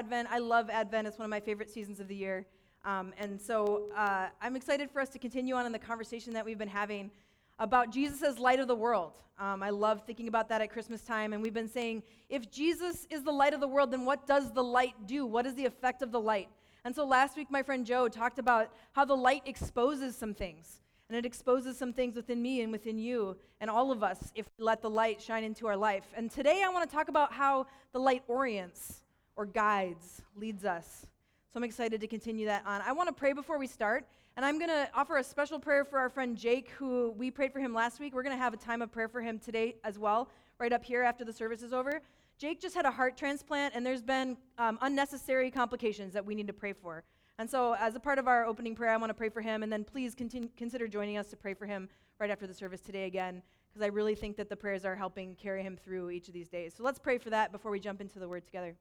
Advent. I love Advent. It's one of my favorite seasons of the year. Um, and so uh, I'm excited for us to continue on in the conversation that we've been having about Jesus as light of the world. Um, I love thinking about that at Christmas time. And we've been saying, if Jesus is the light of the world, then what does the light do? What is the effect of the light? And so last week, my friend Joe talked about how the light exposes some things. And it exposes some things within me and within you and all of us if we let the light shine into our life. And today I want to talk about how the light orients or guides, leads us. So I'm excited to continue that on. I want to pray before we start. And I'm going to offer a special prayer for our friend Jake, who we prayed for him last week. We're going to have a time of prayer for him today as well, right up here after the service is over. Jake just had a heart transplant, and there's been um, unnecessary complications that we need to pray for. And so, as a part of our opening prayer, I want to pray for him, and then please continue, consider joining us to pray for him right after the service today again, because I really think that the prayers are helping carry him through each of these days. So let's pray for that before we jump into the word together.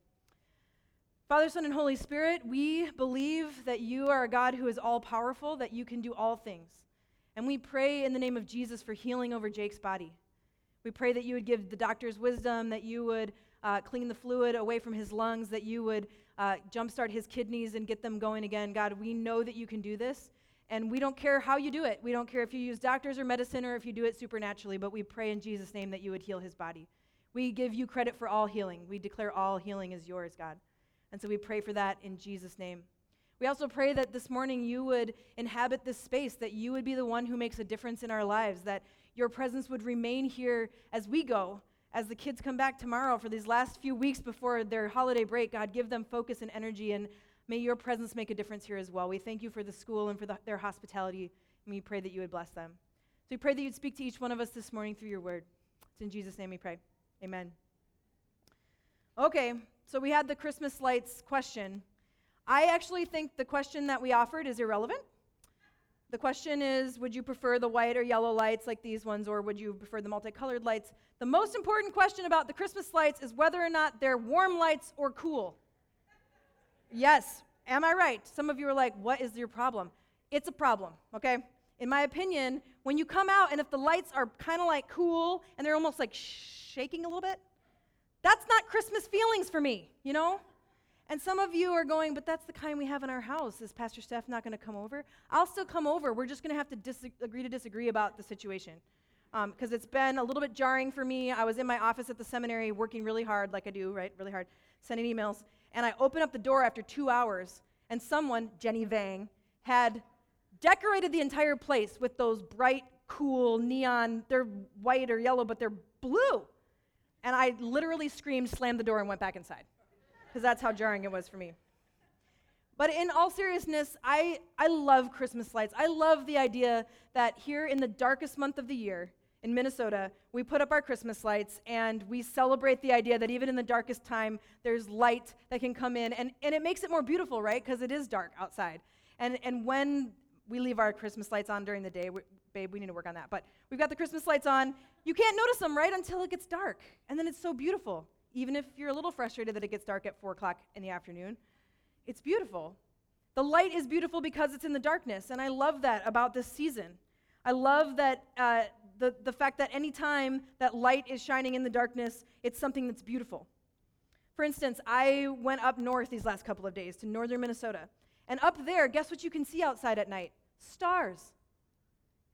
Father, Son, and Holy Spirit, we believe that you are a God who is all powerful, that you can do all things. And we pray in the name of Jesus for healing over Jake's body. We pray that you would give the doctors wisdom, that you would uh, clean the fluid away from his lungs, that you would uh, jumpstart his kidneys and get them going again. God, we know that you can do this, and we don't care how you do it. We don't care if you use doctors or medicine or if you do it supernaturally, but we pray in Jesus' name that you would heal his body. We give you credit for all healing. We declare all healing is yours, God. And so we pray for that in Jesus' name. We also pray that this morning you would inhabit this space, that you would be the one who makes a difference in our lives, that your presence would remain here as we go, as the kids come back tomorrow for these last few weeks before their holiday break, God, give them focus and energy, and may your presence make a difference here as well. We thank you for the school and for the, their hospitality, and we pray that you would bless them. So we pray that you'd speak to each one of us this morning through your word. It's in Jesus' name we pray. Amen. Okay, so we had the Christmas lights question. I actually think the question that we offered is irrelevant. The question is Would you prefer the white or yellow lights like these ones, or would you prefer the multicolored lights? The most important question about the Christmas lights is whether or not they're warm lights or cool. Yes, am I right? Some of you are like, What is your problem? It's a problem, okay? In my opinion, when you come out and if the lights are kind of like cool and they're almost like shaking a little bit, that's not Christmas feelings for me, you know? And some of you are going, but that's the kind we have in our house. Is Pastor Steph not going to come over? I'll still come over. We're just going to have to agree to disagree about the situation. Because um, it's been a little bit jarring for me. I was in my office at the seminary working really hard, like I do, right? Really hard, sending emails. And I open up the door after two hours, and someone, Jenny Vang, had decorated the entire place with those bright, cool neon, they're white or yellow, but they're blue. And I literally screamed, slammed the door, and went back inside because that's how jarring it was for me. But in all seriousness, I, I love Christmas lights. I love the idea that here in the darkest month of the year, in Minnesota, we put up our Christmas lights and we celebrate the idea that even in the darkest time, there's light that can come in. And, and it makes it more beautiful, right? Because it is dark outside. And, and when we leave our Christmas lights on during the day, we, babe, we need to work on that. But we've got the Christmas lights on. You can't notice them, right, until it gets dark. And then it's so beautiful even if you're a little frustrated that it gets dark at 4 o'clock in the afternoon. It's beautiful. The light is beautiful because it's in the darkness, and I love that about this season. I love that uh, the, the fact that anytime that light is shining in the darkness, it's something that's beautiful. For instance, I went up north these last couple of days to northern Minnesota. And up there, guess what you can see outside at night? Stars.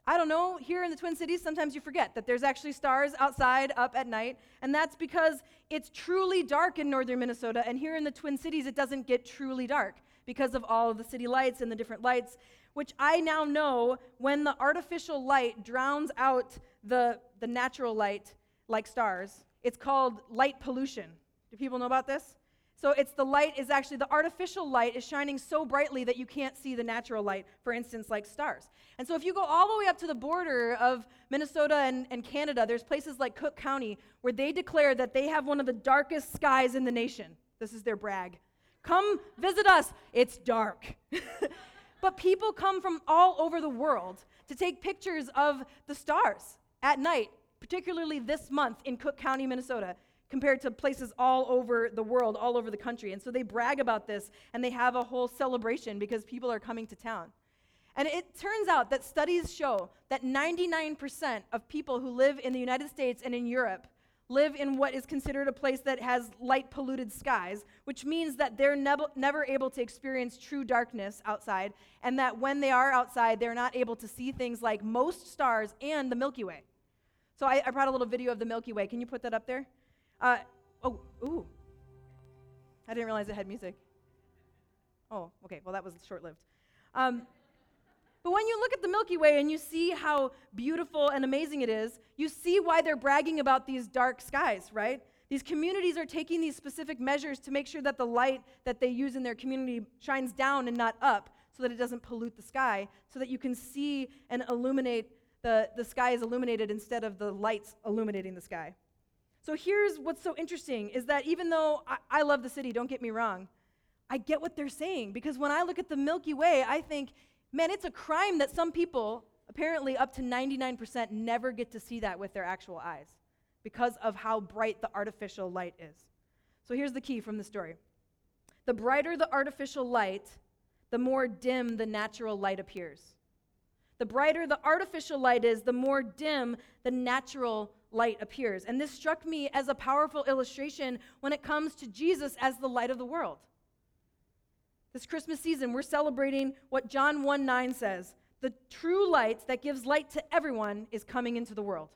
I don't know, here in the Twin Cities, sometimes you forget that there's actually stars outside up at night, and that's because it's truly dark in northern Minnesota, and here in the Twin Cities, it doesn't get truly dark because of all of the city lights and the different lights, which I now know when the artificial light drowns out the, the natural light, like stars, it's called light pollution. Do people know about this? So it's the light is actually the artificial light is shining so brightly that you can't see the natural light, for instance, like stars. And so if you go all the way up to the border of Minnesota and, and Canada, there's places like Cook County where they declare that they have one of the darkest skies in the nation. This is their brag. Come visit us. It's dark. but people come from all over the world to take pictures of the stars at night, particularly this month in Cook County, Minnesota compared to places all over the world, all over the country. And so they brag about this and they have a whole celebration because people are coming to town. And it turns out that studies show that 99% of people who live in the United States and in Europe live in what is considered a place that has light polluted skies, which means that they're never, never able to experience true darkness outside, and that when they are outside, they're not able to see things like most stars and the Milky Way. So I, I brought a little video of the Milky Way. Can you put that up there? Uh, oh, ooh. I didn't realize it had music. Oh, okay. Well, that was short lived. Um, but when you look at the Milky Way and you see how beautiful and amazing it is, you see why they're bragging about these dark skies, right? These communities are taking these specific measures to make sure that the light that they use in their community shines down and not up so that it doesn't pollute the sky, so that you can see and illuminate the, the sky is illuminated instead of the lights illuminating the sky. So here's what's so interesting is that even though I, I love the city, don't get me wrong, I get what they're saying because when I look at the Milky Way, I think Man, it's a crime that some people, apparently up to 99%, never get to see that with their actual eyes because of how bright the artificial light is. So here's the key from the story the brighter the artificial light, the more dim the natural light appears. The brighter the artificial light is, the more dim the natural light appears. And this struck me as a powerful illustration when it comes to Jesus as the light of the world. This Christmas season, we're celebrating what John 1 9 says the true light that gives light to everyone is coming into the world.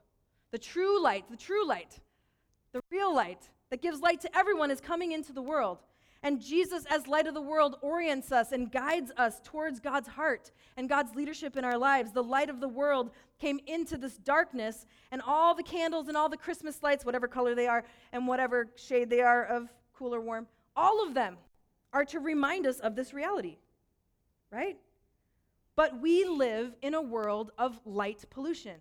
The true light, the true light, the real light that gives light to everyone is coming into the world. And Jesus, as light of the world, orients us and guides us towards God's heart and God's leadership in our lives. The light of the world came into this darkness, and all the candles and all the Christmas lights, whatever color they are and whatever shade they are of cool or warm, all of them are to remind us of this reality, right? But we live in a world of light pollution.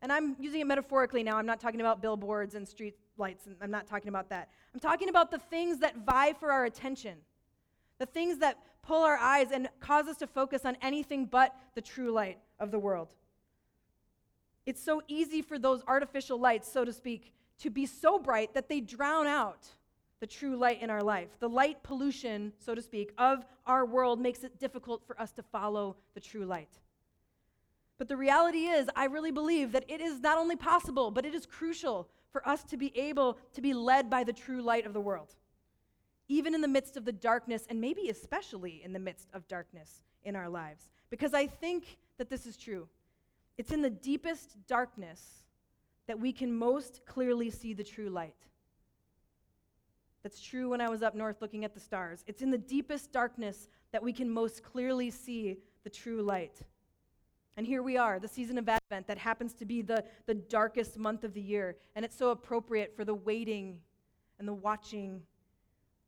And I'm using it metaphorically now. I'm not talking about billboards and street lights, and I'm not talking about that. I'm talking about the things that vie for our attention, the things that pull our eyes and cause us to focus on anything but the true light of the world. It's so easy for those artificial lights, so to speak, to be so bright that they drown out the true light in our life. The light pollution, so to speak, of our world makes it difficult for us to follow the true light. But the reality is, I really believe that it is not only possible, but it is crucial for us to be able to be led by the true light of the world, even in the midst of the darkness, and maybe especially in the midst of darkness in our lives. Because I think that this is true. It's in the deepest darkness that we can most clearly see the true light. That's true when I was up north looking at the stars. It's in the deepest darkness that we can most clearly see the true light. And here we are, the season of Advent that happens to be the, the darkest month of the year. And it's so appropriate for the waiting and the watching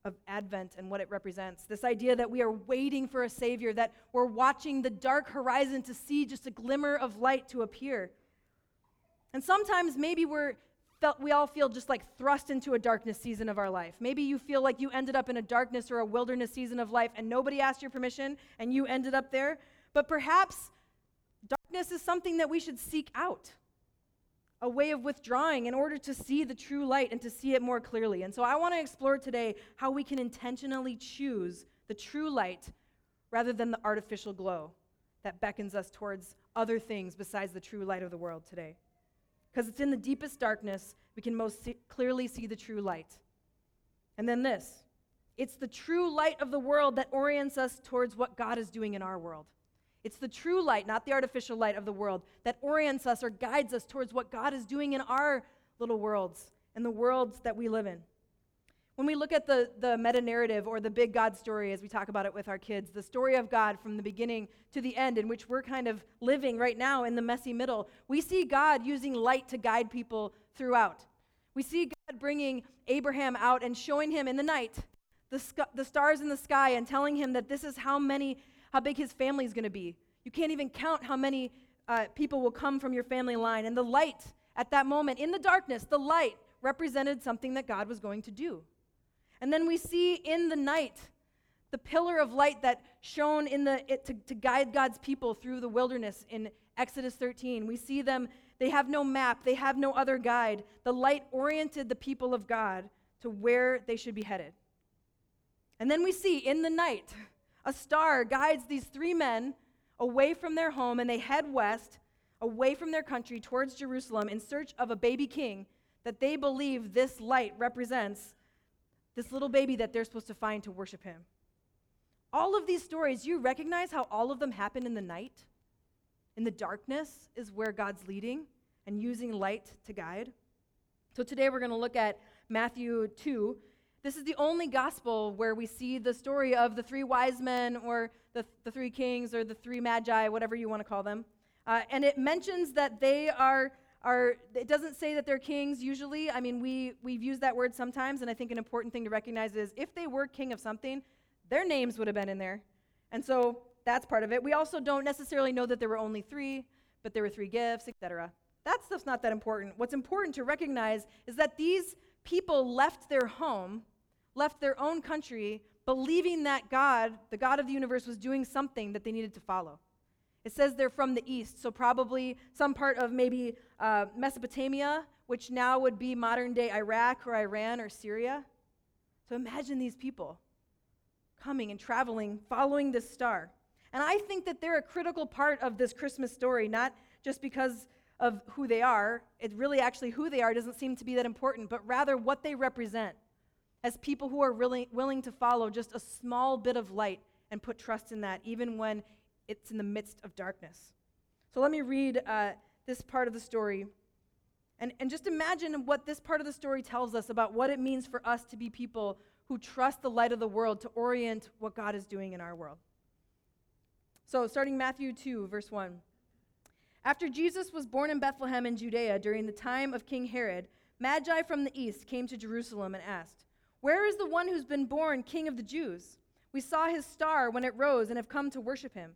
of Advent and what it represents. This idea that we are waiting for a Savior, that we're watching the dark horizon to see just a glimmer of light to appear. And sometimes maybe we're felt, we all feel just like thrust into a darkness season of our life. Maybe you feel like you ended up in a darkness or a wilderness season of life and nobody asked your permission and you ended up there. But perhaps darkness is something that we should seek out a way of withdrawing in order to see the true light and to see it more clearly. And so I want to explore today how we can intentionally choose the true light rather than the artificial glow that beckons us towards other things besides the true light of the world today because it's in the deepest darkness we can most see, clearly see the true light. And then this it's the true light of the world that orients us towards what God is doing in our world. It's the true light, not the artificial light of the world, that orients us or guides us towards what God is doing in our little worlds and the worlds that we live in. When we look at the, the meta narrative or the big God story, as we talk about it with our kids, the story of God from the beginning to the end, in which we're kind of living right now in the messy middle, we see God using light to guide people throughout. We see God bringing Abraham out and showing him in the night the, sc- the stars in the sky and telling him that this is how many, how big his family is going to be. You can't even count how many uh, people will come from your family line. And the light at that moment, in the darkness, the light represented something that God was going to do. And then we see in the night the pillar of light that shone in the it, to, to guide God's people through the wilderness in Exodus 13. We see them, they have no map, they have no other guide. The light oriented the people of God to where they should be headed. And then we see in the night, a star guides these three men away from their home and they head west, away from their country, towards Jerusalem in search of a baby king that they believe this light represents this little baby that they're supposed to find to worship him. All of these stories, you recognize how all of them happen in the night? In the darkness is where God's leading and using light to guide. So today we're going to look at Matthew 2. This is the only gospel where we see the story of the three wise men or the, the three kings or the three magi, whatever you want to call them. Uh, and it mentions that they are, are, it doesn't say that they're kings usually. I mean, we, we've used that word sometimes, and I think an important thing to recognize is if they were king of something, their names would have been in there. And so that's part of it. We also don't necessarily know that there were only three, but there were three gifts, etc. That stuff's not that important. What's important to recognize is that these people left their home, left their own country, believing that God, the God of the universe, was doing something that they needed to follow. It says they're from the east, so probably some part of maybe uh, Mesopotamia, which now would be modern day Iraq or Iran or Syria. So imagine these people coming and traveling, following this star. And I think that they're a critical part of this Christmas story, not just because of who they are. It really actually who they are doesn't seem to be that important, but rather what they represent as people who are really willing to follow just a small bit of light and put trust in that, even when it's in the midst of darkness. So let me read uh, this part of the story. And, and just imagine what this part of the story tells us about what it means for us to be people who trust the light of the world to orient what God is doing in our world. So, starting Matthew 2, verse 1. After Jesus was born in Bethlehem in Judea during the time of King Herod, Magi from the east came to Jerusalem and asked, Where is the one who's been born king of the Jews? We saw his star when it rose and have come to worship him.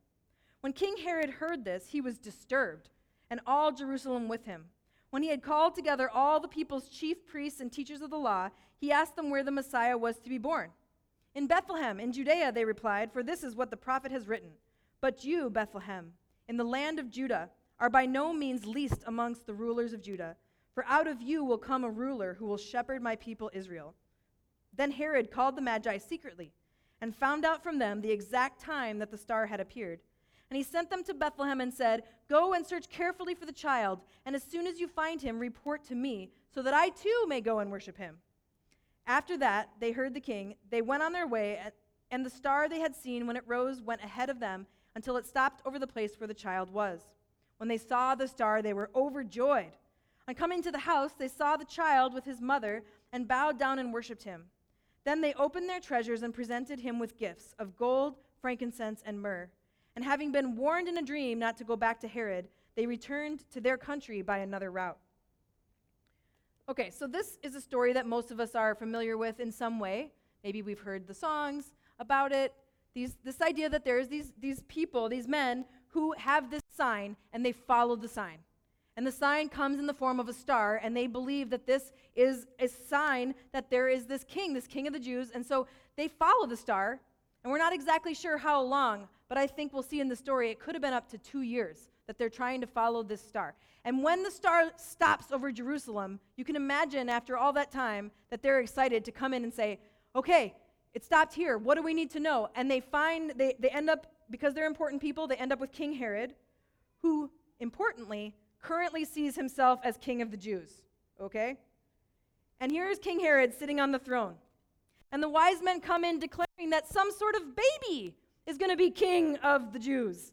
When King Herod heard this, he was disturbed, and all Jerusalem with him. When he had called together all the people's chief priests and teachers of the law, he asked them where the Messiah was to be born. In Bethlehem, in Judea, they replied, for this is what the prophet has written. But you, Bethlehem, in the land of Judah, are by no means least amongst the rulers of Judah, for out of you will come a ruler who will shepherd my people Israel. Then Herod called the Magi secretly and found out from them the exact time that the star had appeared. And he sent them to Bethlehem and said, Go and search carefully for the child, and as soon as you find him, report to me, so that I too may go and worship him. After that, they heard the king. They went on their way, and the star they had seen when it rose went ahead of them until it stopped over the place where the child was. When they saw the star, they were overjoyed. On coming to the house, they saw the child with his mother and bowed down and worshipped him. Then they opened their treasures and presented him with gifts of gold, frankincense, and myrrh. And having been warned in a dream not to go back to Herod, they returned to their country by another route. Okay, so this is a story that most of us are familiar with in some way. Maybe we've heard the songs about it. These, this idea that there's these, these people, these men, who have this sign and they follow the sign. And the sign comes in the form of a star, and they believe that this is a sign that there is this king, this king of the Jews. And so they follow the star, and we're not exactly sure how long, but I think we'll see in the story it could have been up to two years that they're trying to follow this star. And when the star stops over Jerusalem, you can imagine after all that time that they're excited to come in and say, okay, it stopped here. What do we need to know? And they find, they, they end up because they're important people, they end up with King Herod, who, importantly, currently sees himself as king of the Jews. Okay? And here's King Herod sitting on the throne. And the wise men come in declaring that some sort of baby is going to be king of the Jews.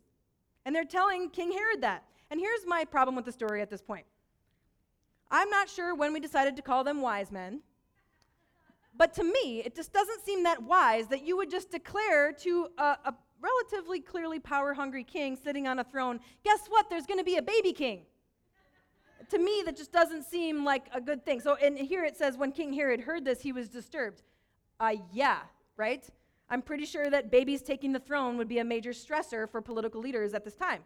And they're telling King Herod that. And here's my problem with the story at this point I'm not sure when we decided to call them wise men. But to me, it just doesn't seem that wise that you would just declare to a, a relatively clearly power hungry king sitting on a throne, guess what? There's going to be a baby king. to me, that just doesn't seem like a good thing. So, and here it says, when King Herod heard this, he was disturbed. Uh, yeah, right? I'm pretty sure that babies taking the throne would be a major stressor for political leaders at this time.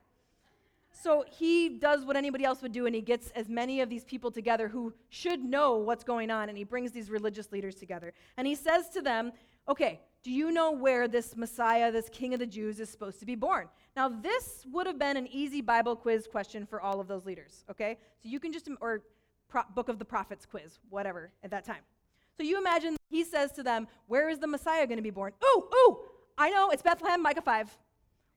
So he does what anybody else would do, and he gets as many of these people together who should know what's going on, and he brings these religious leaders together. And he says to them, Okay, do you know where this Messiah, this King of the Jews, is supposed to be born? Now, this would have been an easy Bible quiz question for all of those leaders, okay? So you can just, or pro- Book of the Prophets quiz, whatever, at that time. So you imagine he says to them, Where is the Messiah going to be born? Ooh, ooh, I know, it's Bethlehem, Micah 5.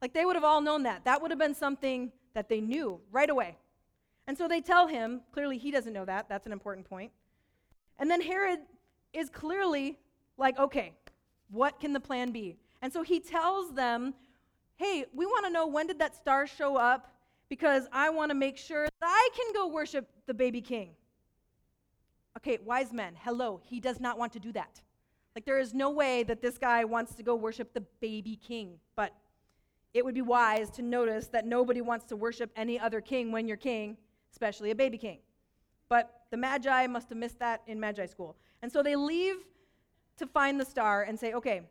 Like they would have all known that. That would have been something that they knew right away. And so they tell him, clearly he doesn't know that, that's an important point. And then Herod is clearly like, okay, what can the plan be? And so he tells them, hey, we want to know when did that star show up because I want to make sure that I can go worship the baby king. Okay, wise men, hello, he does not want to do that. Like, there is no way that this guy wants to go worship the baby king. But it would be wise to notice that nobody wants to worship any other king when you're king, especially a baby king. But the Magi must have missed that in Magi school. And so they leave to find the star and say, okay,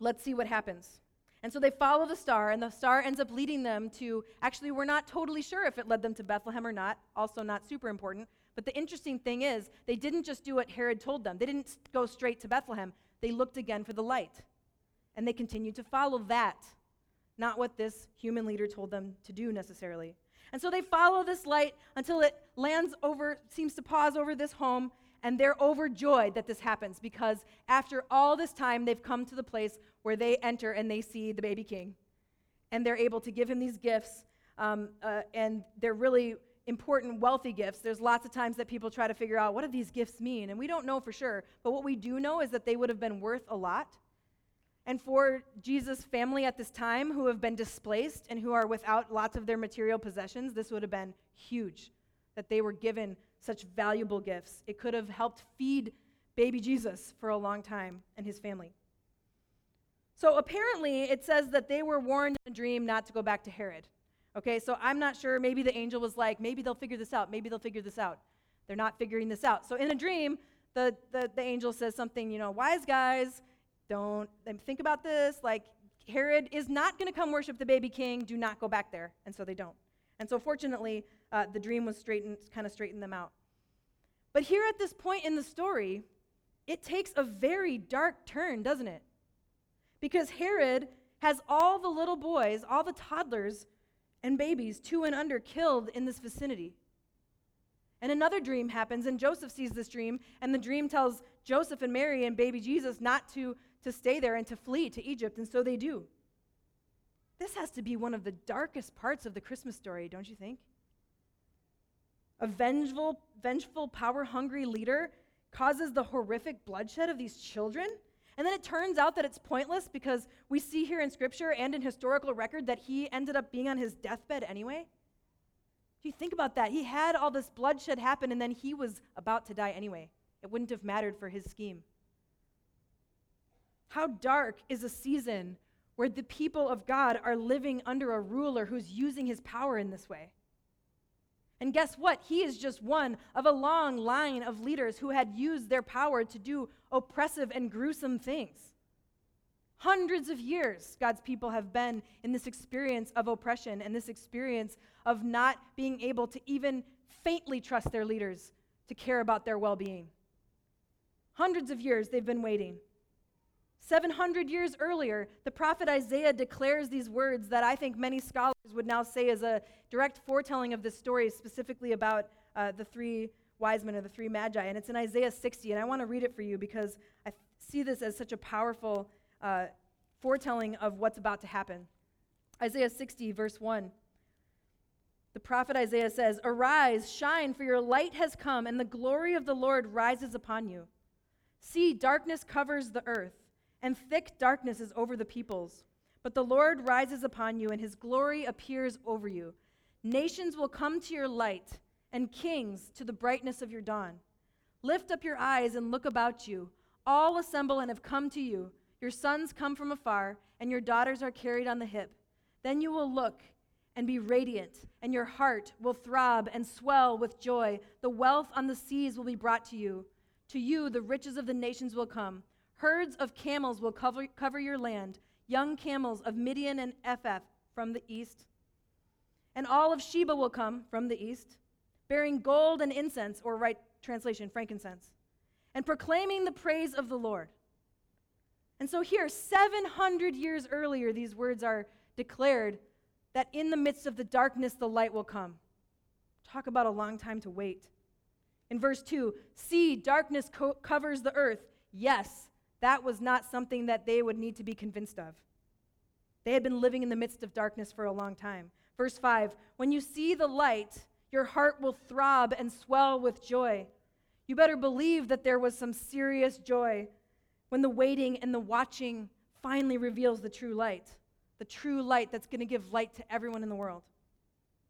let's see what happens. And so they follow the star, and the star ends up leading them to actually, we're not totally sure if it led them to Bethlehem or not, also not super important. But the interesting thing is, they didn't just do what Herod told them, they didn't go straight to Bethlehem. They looked again for the light. And they continued to follow that, not what this human leader told them to do necessarily. And so they follow this light until it lands over, seems to pause over this home, and they're overjoyed that this happens because after all this time, they've come to the place where they enter and they see the baby king. And they're able to give him these gifts, um, uh, and they're really important, wealthy gifts. There's lots of times that people try to figure out what do these gifts mean, and we don't know for sure. But what we do know is that they would have been worth a lot. And for Jesus' family at this time, who have been displaced and who are without lots of their material possessions, this would have been huge that they were given such valuable gifts. It could have helped feed baby Jesus for a long time and his family. So apparently, it says that they were warned in a dream not to go back to Herod. Okay, so I'm not sure. Maybe the angel was like, maybe they'll figure this out. Maybe they'll figure this out. They're not figuring this out. So in a dream, the, the, the angel says something, you know, wise guys, don't um, think about this. Like, Herod is not going to come worship the baby king. Do not go back there. And so they don't. And so fortunately, uh, the dream was straightened, kind of straightened them out. But here at this point in the story, it takes a very dark turn, doesn't it? Because Herod has all the little boys, all the toddlers and babies, two and under, killed in this vicinity. And another dream happens, and Joseph sees this dream, and the dream tells Joseph and Mary and baby Jesus not to, to stay there and to flee to Egypt, and so they do. This has to be one of the darkest parts of the Christmas story, don't you think? A vengeful, vengeful, power hungry leader causes the horrific bloodshed of these children. And then it turns out that it's pointless because we see here in scripture and in historical record that he ended up being on his deathbed anyway. Do you think about that? He had all this bloodshed happen and then he was about to die anyway. It wouldn't have mattered for his scheme. How dark is a season where the people of God are living under a ruler who's using his power in this way? And guess what? He is just one of a long line of leaders who had used their power to do oppressive and gruesome things. Hundreds of years, God's people have been in this experience of oppression and this experience of not being able to even faintly trust their leaders to care about their well being. Hundreds of years they've been waiting. 700 years earlier, the prophet Isaiah declares these words that I think many scholars would now say is a direct foretelling of this story, specifically about uh, the three wise men or the three magi. And it's in Isaiah 60, and I want to read it for you because I see this as such a powerful uh, foretelling of what's about to happen. Isaiah 60, verse 1. The prophet Isaiah says, Arise, shine, for your light has come, and the glory of the Lord rises upon you. See, darkness covers the earth and thick darkness is over the peoples. But the Lord rises upon you, and his glory appears over you. Nations will come to your light, and kings to the brightness of your dawn. Lift up your eyes and look about you. All assemble and have come to you. Your sons come from afar, and your daughters are carried on the hip. Then you will look and be radiant, and your heart will throb and swell with joy. The wealth on the seas will be brought to you. To you, the riches of the nations will come. Herds of camels will cover, cover your land, young camels of Midian and Ephah from the east. And all of Sheba will come from the east, bearing gold and incense, or right translation, frankincense, and proclaiming the praise of the Lord. And so here, 700 years earlier, these words are declared that in the midst of the darkness, the light will come. Talk about a long time to wait. In verse 2, see, darkness co- covers the earth. Yes, that was not something that they would need to be convinced of. They had been living in the midst of darkness for a long time. Verse 5 When you see the light, your heart will throb and swell with joy. You better believe that there was some serious joy when the waiting and the watching finally reveals the true light, the true light that's going to give light to everyone in the world.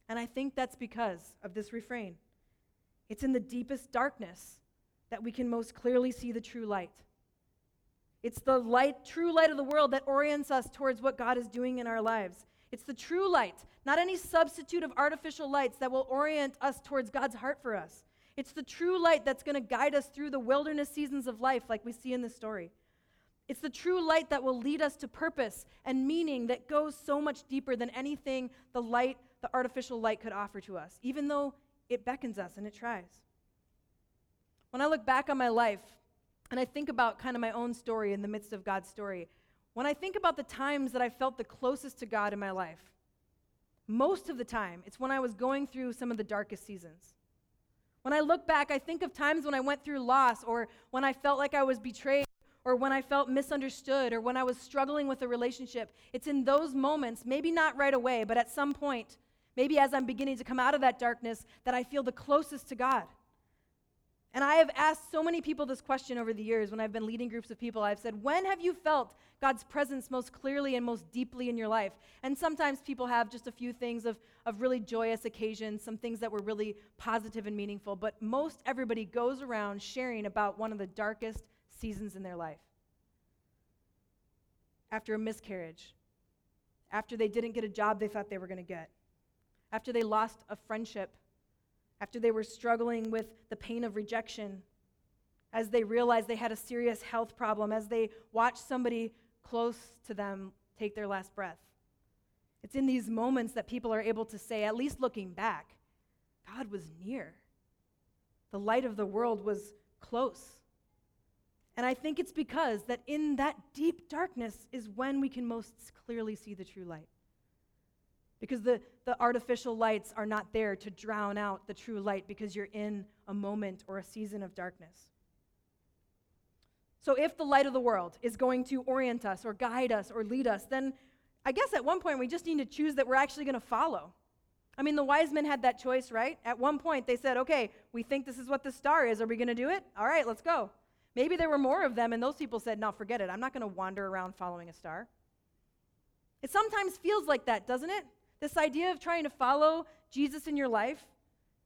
And I think that's because of this refrain. It's in the deepest darkness that we can most clearly see the true light. It's the light, true light of the world that orients us towards what God is doing in our lives. It's the true light, not any substitute of artificial lights that will orient us towards God's heart for us. It's the true light that's going to guide us through the wilderness seasons of life, like we see in the story. It's the true light that will lead us to purpose and meaning that goes so much deeper than anything the light, the artificial light, could offer to us, even though it beckons us and it tries. When I look back on my life, and I think about kind of my own story in the midst of God's story, when I think about the times that I felt the closest to God in my life, most of the time, it's when I was going through some of the darkest seasons. When I look back, I think of times when I went through loss, or when I felt like I was betrayed, or when I felt misunderstood, or when I was struggling with a relationship. It's in those moments, maybe not right away, but at some point, maybe as I'm beginning to come out of that darkness, that I feel the closest to God. And I have asked so many people this question over the years when I've been leading groups of people. I've said, When have you felt God's presence most clearly and most deeply in your life? And sometimes people have just a few things of, of really joyous occasions, some things that were really positive and meaningful. But most everybody goes around sharing about one of the darkest seasons in their life. After a miscarriage, after they didn't get a job they thought they were going to get, after they lost a friendship after they were struggling with the pain of rejection, as they realized they had a serious health problem, as they watched somebody close to them take their last breath. It's in these moments that people are able to say, at least looking back, God was near. The light of the world was close. And I think it's because that in that deep darkness is when we can most clearly see the true light because the, the artificial lights are not there to drown out the true light because you're in a moment or a season of darkness. So, if the light of the world is going to orient us or guide us or lead us, then I guess at one point we just need to choose that we're actually going to follow. I mean, the wise men had that choice, right? At one point they said, okay, we think this is what the star is. Are we going to do it? All right, let's go. Maybe there were more of them, and those people said, no, forget it. I'm not going to wander around following a star. It sometimes feels like that, doesn't it? This idea of trying to follow Jesus in your life,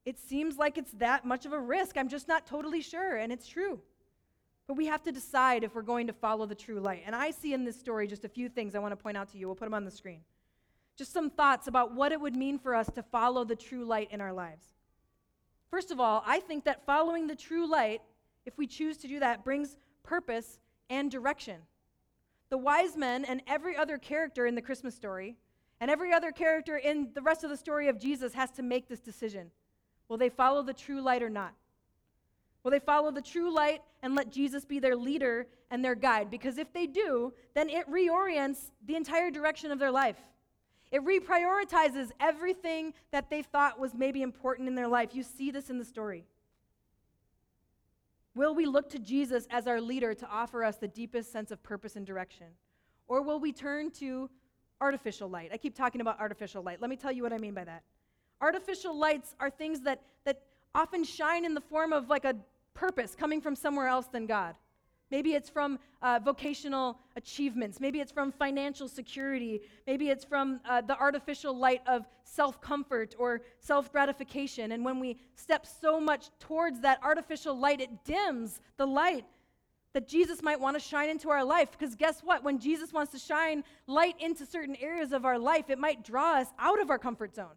it seems like it's that much of a risk. I'm just not totally sure, and it's true. But we have to decide if we're going to follow the true light. And I see in this story just a few things I want to point out to you. We'll put them on the screen. Just some thoughts about what it would mean for us to follow the true light in our lives. First of all, I think that following the true light, if we choose to do that, brings purpose and direction. The wise men and every other character in the Christmas story and every other character in the rest of the story of Jesus has to make this decision. Will they follow the true light or not? Will they follow the true light and let Jesus be their leader and their guide? Because if they do, then it reorients the entire direction of their life. It reprioritizes everything that they thought was maybe important in their life. You see this in the story. Will we look to Jesus as our leader to offer us the deepest sense of purpose and direction? Or will we turn to artificial light. I keep talking about artificial light. Let me tell you what I mean by that. Artificial lights are things that, that often shine in the form of like a purpose coming from somewhere else than God. Maybe it's from uh, vocational achievements. Maybe it's from financial security. Maybe it's from uh, the artificial light of self comfort or self gratification. And when we step so much towards that artificial light, it dims the light that Jesus might want to shine into our life. Because guess what? When Jesus wants to shine light into certain areas of our life, it might draw us out of our comfort zone.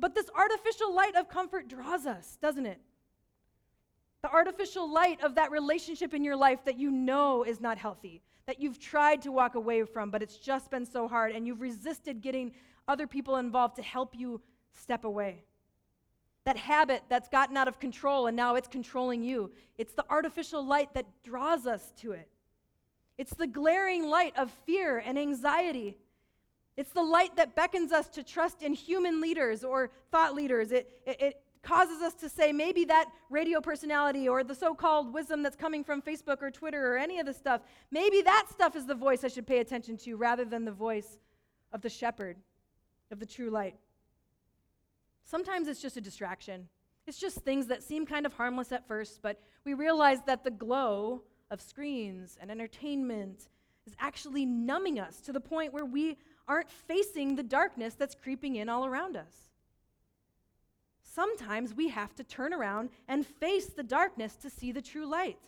But this artificial light of comfort draws us, doesn't it? The artificial light of that relationship in your life that you know is not healthy, that you've tried to walk away from, but it's just been so hard, and you've resisted getting other people involved to help you step away that habit that's gotten out of control and now it's controlling you. It's the artificial light that draws us to it. It's the glaring light of fear and anxiety. It's the light that beckons us to trust in human leaders or thought leaders. It, it, it causes us to say maybe that radio personality or the so called wisdom that's coming from Facebook or Twitter or any of the stuff, maybe that stuff is the voice I should pay attention to rather than the voice of the shepherd, of the true light. Sometimes it's just a distraction. It's just things that seem kind of harmless at first, but we realize that the glow of screens and entertainment is actually numbing us to the point where we aren't facing the darkness that's creeping in all around us. Sometimes we have to turn around and face the darkness to see the true light.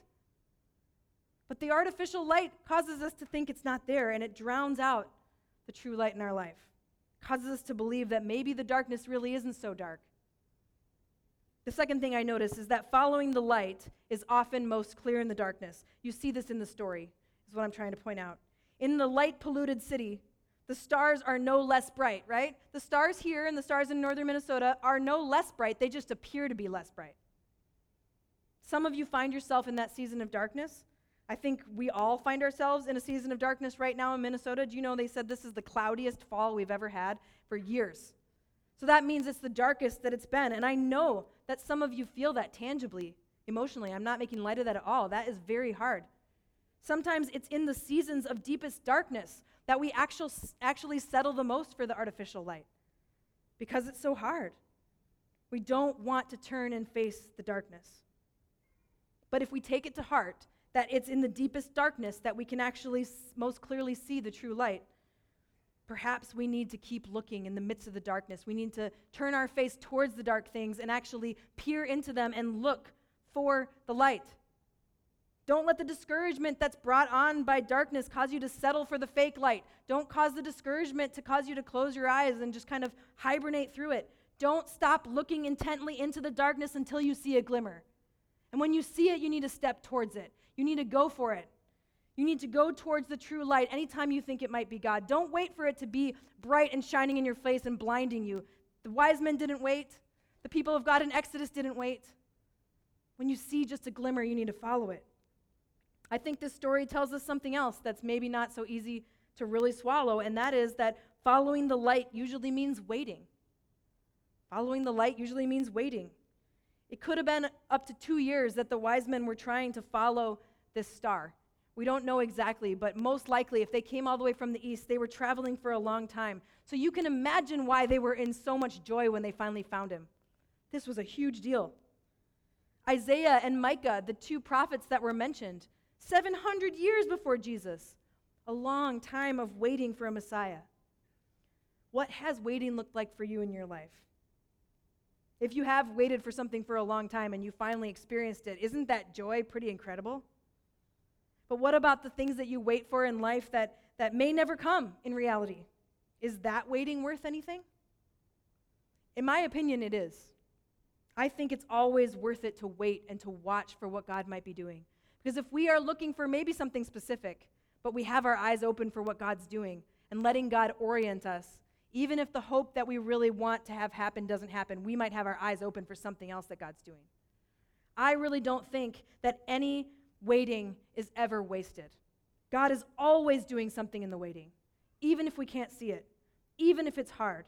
But the artificial light causes us to think it's not there and it drowns out the true light in our life. Causes us to believe that maybe the darkness really isn't so dark. The second thing I notice is that following the light is often most clear in the darkness. You see this in the story, is what I'm trying to point out. In the light polluted city, the stars are no less bright, right? The stars here and the stars in northern Minnesota are no less bright, they just appear to be less bright. Some of you find yourself in that season of darkness. I think we all find ourselves in a season of darkness right now in Minnesota. Do you know they said this is the cloudiest fall we've ever had for years? So that means it's the darkest that it's been. And I know that some of you feel that tangibly, emotionally. I'm not making light of that at all. That is very hard. Sometimes it's in the seasons of deepest darkness that we actual, actually settle the most for the artificial light because it's so hard. We don't want to turn and face the darkness. But if we take it to heart that it's in the deepest darkness that we can actually most clearly see the true light, Perhaps we need to keep looking in the midst of the darkness. We need to turn our face towards the dark things and actually peer into them and look for the light. Don't let the discouragement that's brought on by darkness cause you to settle for the fake light. Don't cause the discouragement to cause you to close your eyes and just kind of hibernate through it. Don't stop looking intently into the darkness until you see a glimmer. And when you see it, you need to step towards it. You need to go for it. You need to go towards the true light anytime you think it might be God. Don't wait for it to be bright and shining in your face and blinding you. The wise men didn't wait, the people of God in Exodus didn't wait. When you see just a glimmer, you need to follow it. I think this story tells us something else that's maybe not so easy to really swallow, and that is that following the light usually means waiting. Following the light usually means waiting. It could have been up to two years that the wise men were trying to follow this star. We don't know exactly, but most likely, if they came all the way from the east, they were traveling for a long time. So you can imagine why they were in so much joy when they finally found him. This was a huge deal. Isaiah and Micah, the two prophets that were mentioned, 700 years before Jesus, a long time of waiting for a Messiah. What has waiting looked like for you in your life? If you have waited for something for a long time and you finally experienced it, isn't that joy pretty incredible? But what about the things that you wait for in life that, that may never come in reality? Is that waiting worth anything? In my opinion, it is. I think it's always worth it to wait and to watch for what God might be doing. Because if we are looking for maybe something specific, but we have our eyes open for what God's doing and letting God orient us, even if the hope that we really want to have happen doesn't happen, we might have our eyes open for something else that God's doing. I really don't think that any waiting is ever wasted. God is always doing something in the waiting, even if we can't see it, even if it's hard.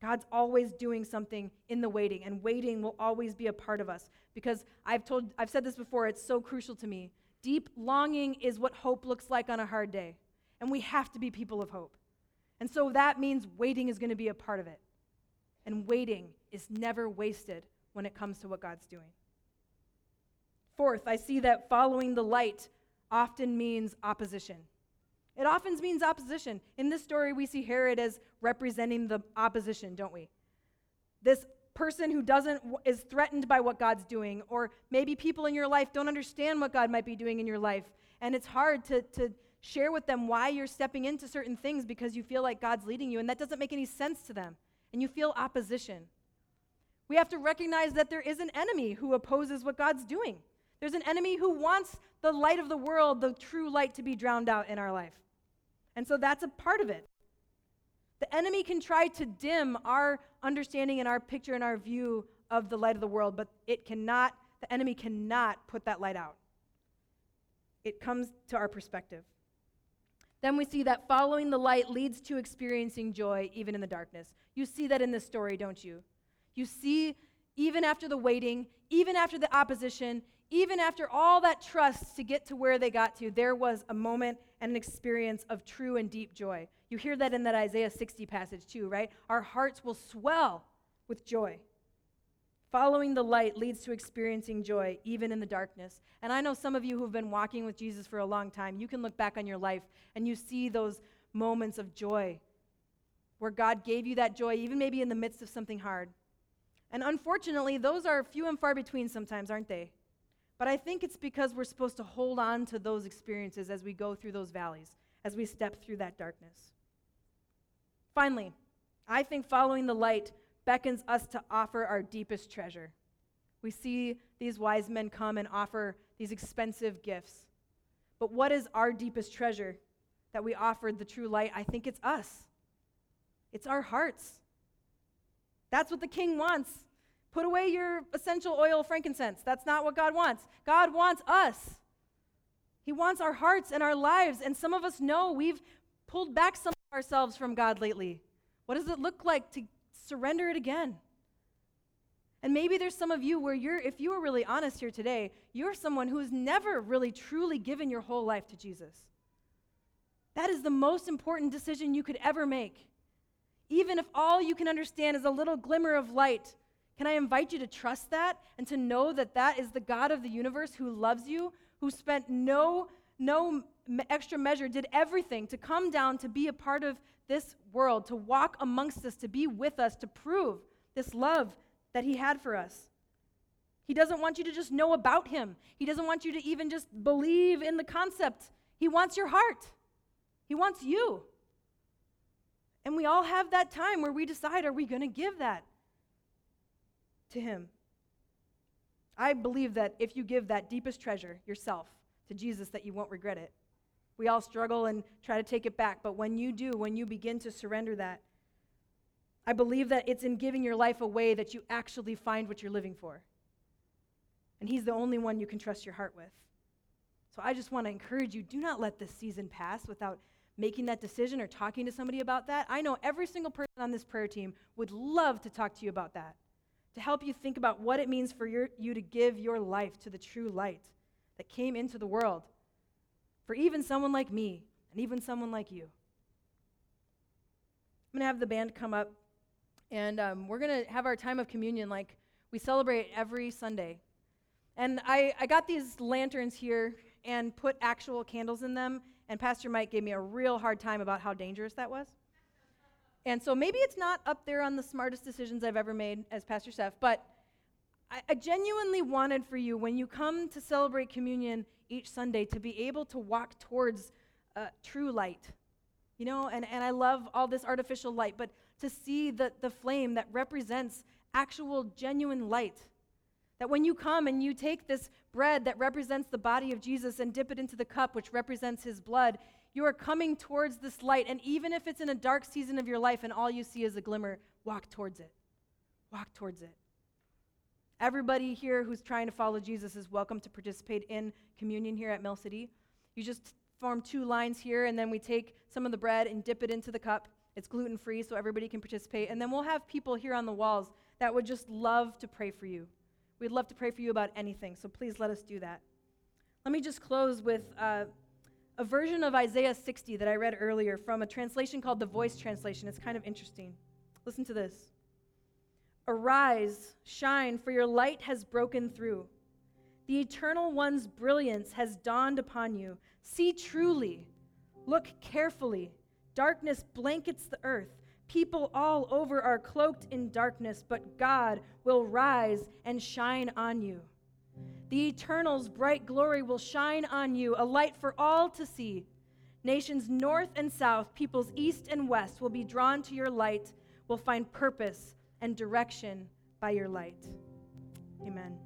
God's always doing something in the waiting, and waiting will always be a part of us because I've told I've said this before, it's so crucial to me. Deep longing is what hope looks like on a hard day, and we have to be people of hope. And so that means waiting is going to be a part of it. And waiting is never wasted when it comes to what God's doing. Fourth, I see that following the light often means opposition. It often means opposition. In this story, we see Herod as representing the opposition, don't we? This person who doesn't is threatened by what God's doing, or maybe people in your life don't understand what God might be doing in your life, and it's hard to, to share with them why you're stepping into certain things because you feel like God's leading you, and that doesn't make any sense to them, and you feel opposition. We have to recognize that there is an enemy who opposes what God's doing. There's an enemy who wants the light of the world, the true light, to be drowned out in our life. And so that's a part of it. The enemy can try to dim our understanding and our picture and our view of the light of the world, but it cannot, the enemy cannot put that light out. It comes to our perspective. Then we see that following the light leads to experiencing joy even in the darkness. You see that in this story, don't you? You see, even after the waiting, even after the opposition, even after all that trust to get to where they got to, there was a moment and an experience of true and deep joy. You hear that in that Isaiah 60 passage too, right? Our hearts will swell with joy. Following the light leads to experiencing joy, even in the darkness. And I know some of you who've been walking with Jesus for a long time, you can look back on your life and you see those moments of joy where God gave you that joy, even maybe in the midst of something hard. And unfortunately, those are few and far between sometimes, aren't they? But I think it's because we're supposed to hold on to those experiences as we go through those valleys, as we step through that darkness. Finally, I think following the light beckons us to offer our deepest treasure. We see these wise men come and offer these expensive gifts. But what is our deepest treasure that we offered the true light? I think it's us, it's our hearts. That's what the king wants. Put away your essential oil, frankincense. That's not what God wants. God wants us. He wants our hearts and our lives. And some of us know we've pulled back some of ourselves from God lately. What does it look like to surrender it again? And maybe there's some of you where you're, if you are really honest here today, you're someone who's never really truly given your whole life to Jesus. That is the most important decision you could ever make. Even if all you can understand is a little glimmer of light, can I invite you to trust that and to know that that is the God of the universe who loves you, who spent no, no extra measure, did everything to come down to be a part of this world, to walk amongst us, to be with us, to prove this love that He had for us. He doesn't want you to just know about Him, He doesn't want you to even just believe in the concept. He wants your heart, He wants you. And we all have that time where we decide are we going to give that to Him? I believe that if you give that deepest treasure, yourself, to Jesus, that you won't regret it. We all struggle and try to take it back, but when you do, when you begin to surrender that, I believe that it's in giving your life away that you actually find what you're living for. And He's the only one you can trust your heart with. So I just want to encourage you do not let this season pass without making that decision or talking to somebody about that. I know every single person on this prayer team would love to talk to you about that, to help you think about what it means for your, you to give your life to the true light that came into the world for even someone like me and even someone like you. I'm going to have the band come up, and um, we're going to have our time of communion like we celebrate every Sunday. And I, I got these lanterns here and put actual candles in them, and Pastor Mike gave me a real hard time about how dangerous that was. And so maybe it's not up there on the smartest decisions I've ever made as Pastor Seth, but I, I genuinely wanted for you, when you come to celebrate communion each Sunday, to be able to walk towards uh, true light. You know, and, and I love all this artificial light, but to see the, the flame that represents actual, genuine light. That when you come and you take this bread that represents the body of Jesus and dip it into the cup, which represents his blood, you are coming towards this light. And even if it's in a dark season of your life and all you see is a glimmer, walk towards it. Walk towards it. Everybody here who's trying to follow Jesus is welcome to participate in communion here at Mill City. You just form two lines here, and then we take some of the bread and dip it into the cup. It's gluten free, so everybody can participate. And then we'll have people here on the walls that would just love to pray for you. We'd love to pray for you about anything, so please let us do that. Let me just close with uh, a version of Isaiah 60 that I read earlier from a translation called the Voice Translation. It's kind of interesting. Listen to this. Arise, shine, for your light has broken through. The Eternal One's brilliance has dawned upon you. See truly, look carefully. Darkness blankets the earth. People all over are cloaked in darkness, but God will rise and shine on you. The Eternal's bright glory will shine on you, a light for all to see. Nations north and south, peoples east and west will be drawn to your light, will find purpose and direction by your light. Amen.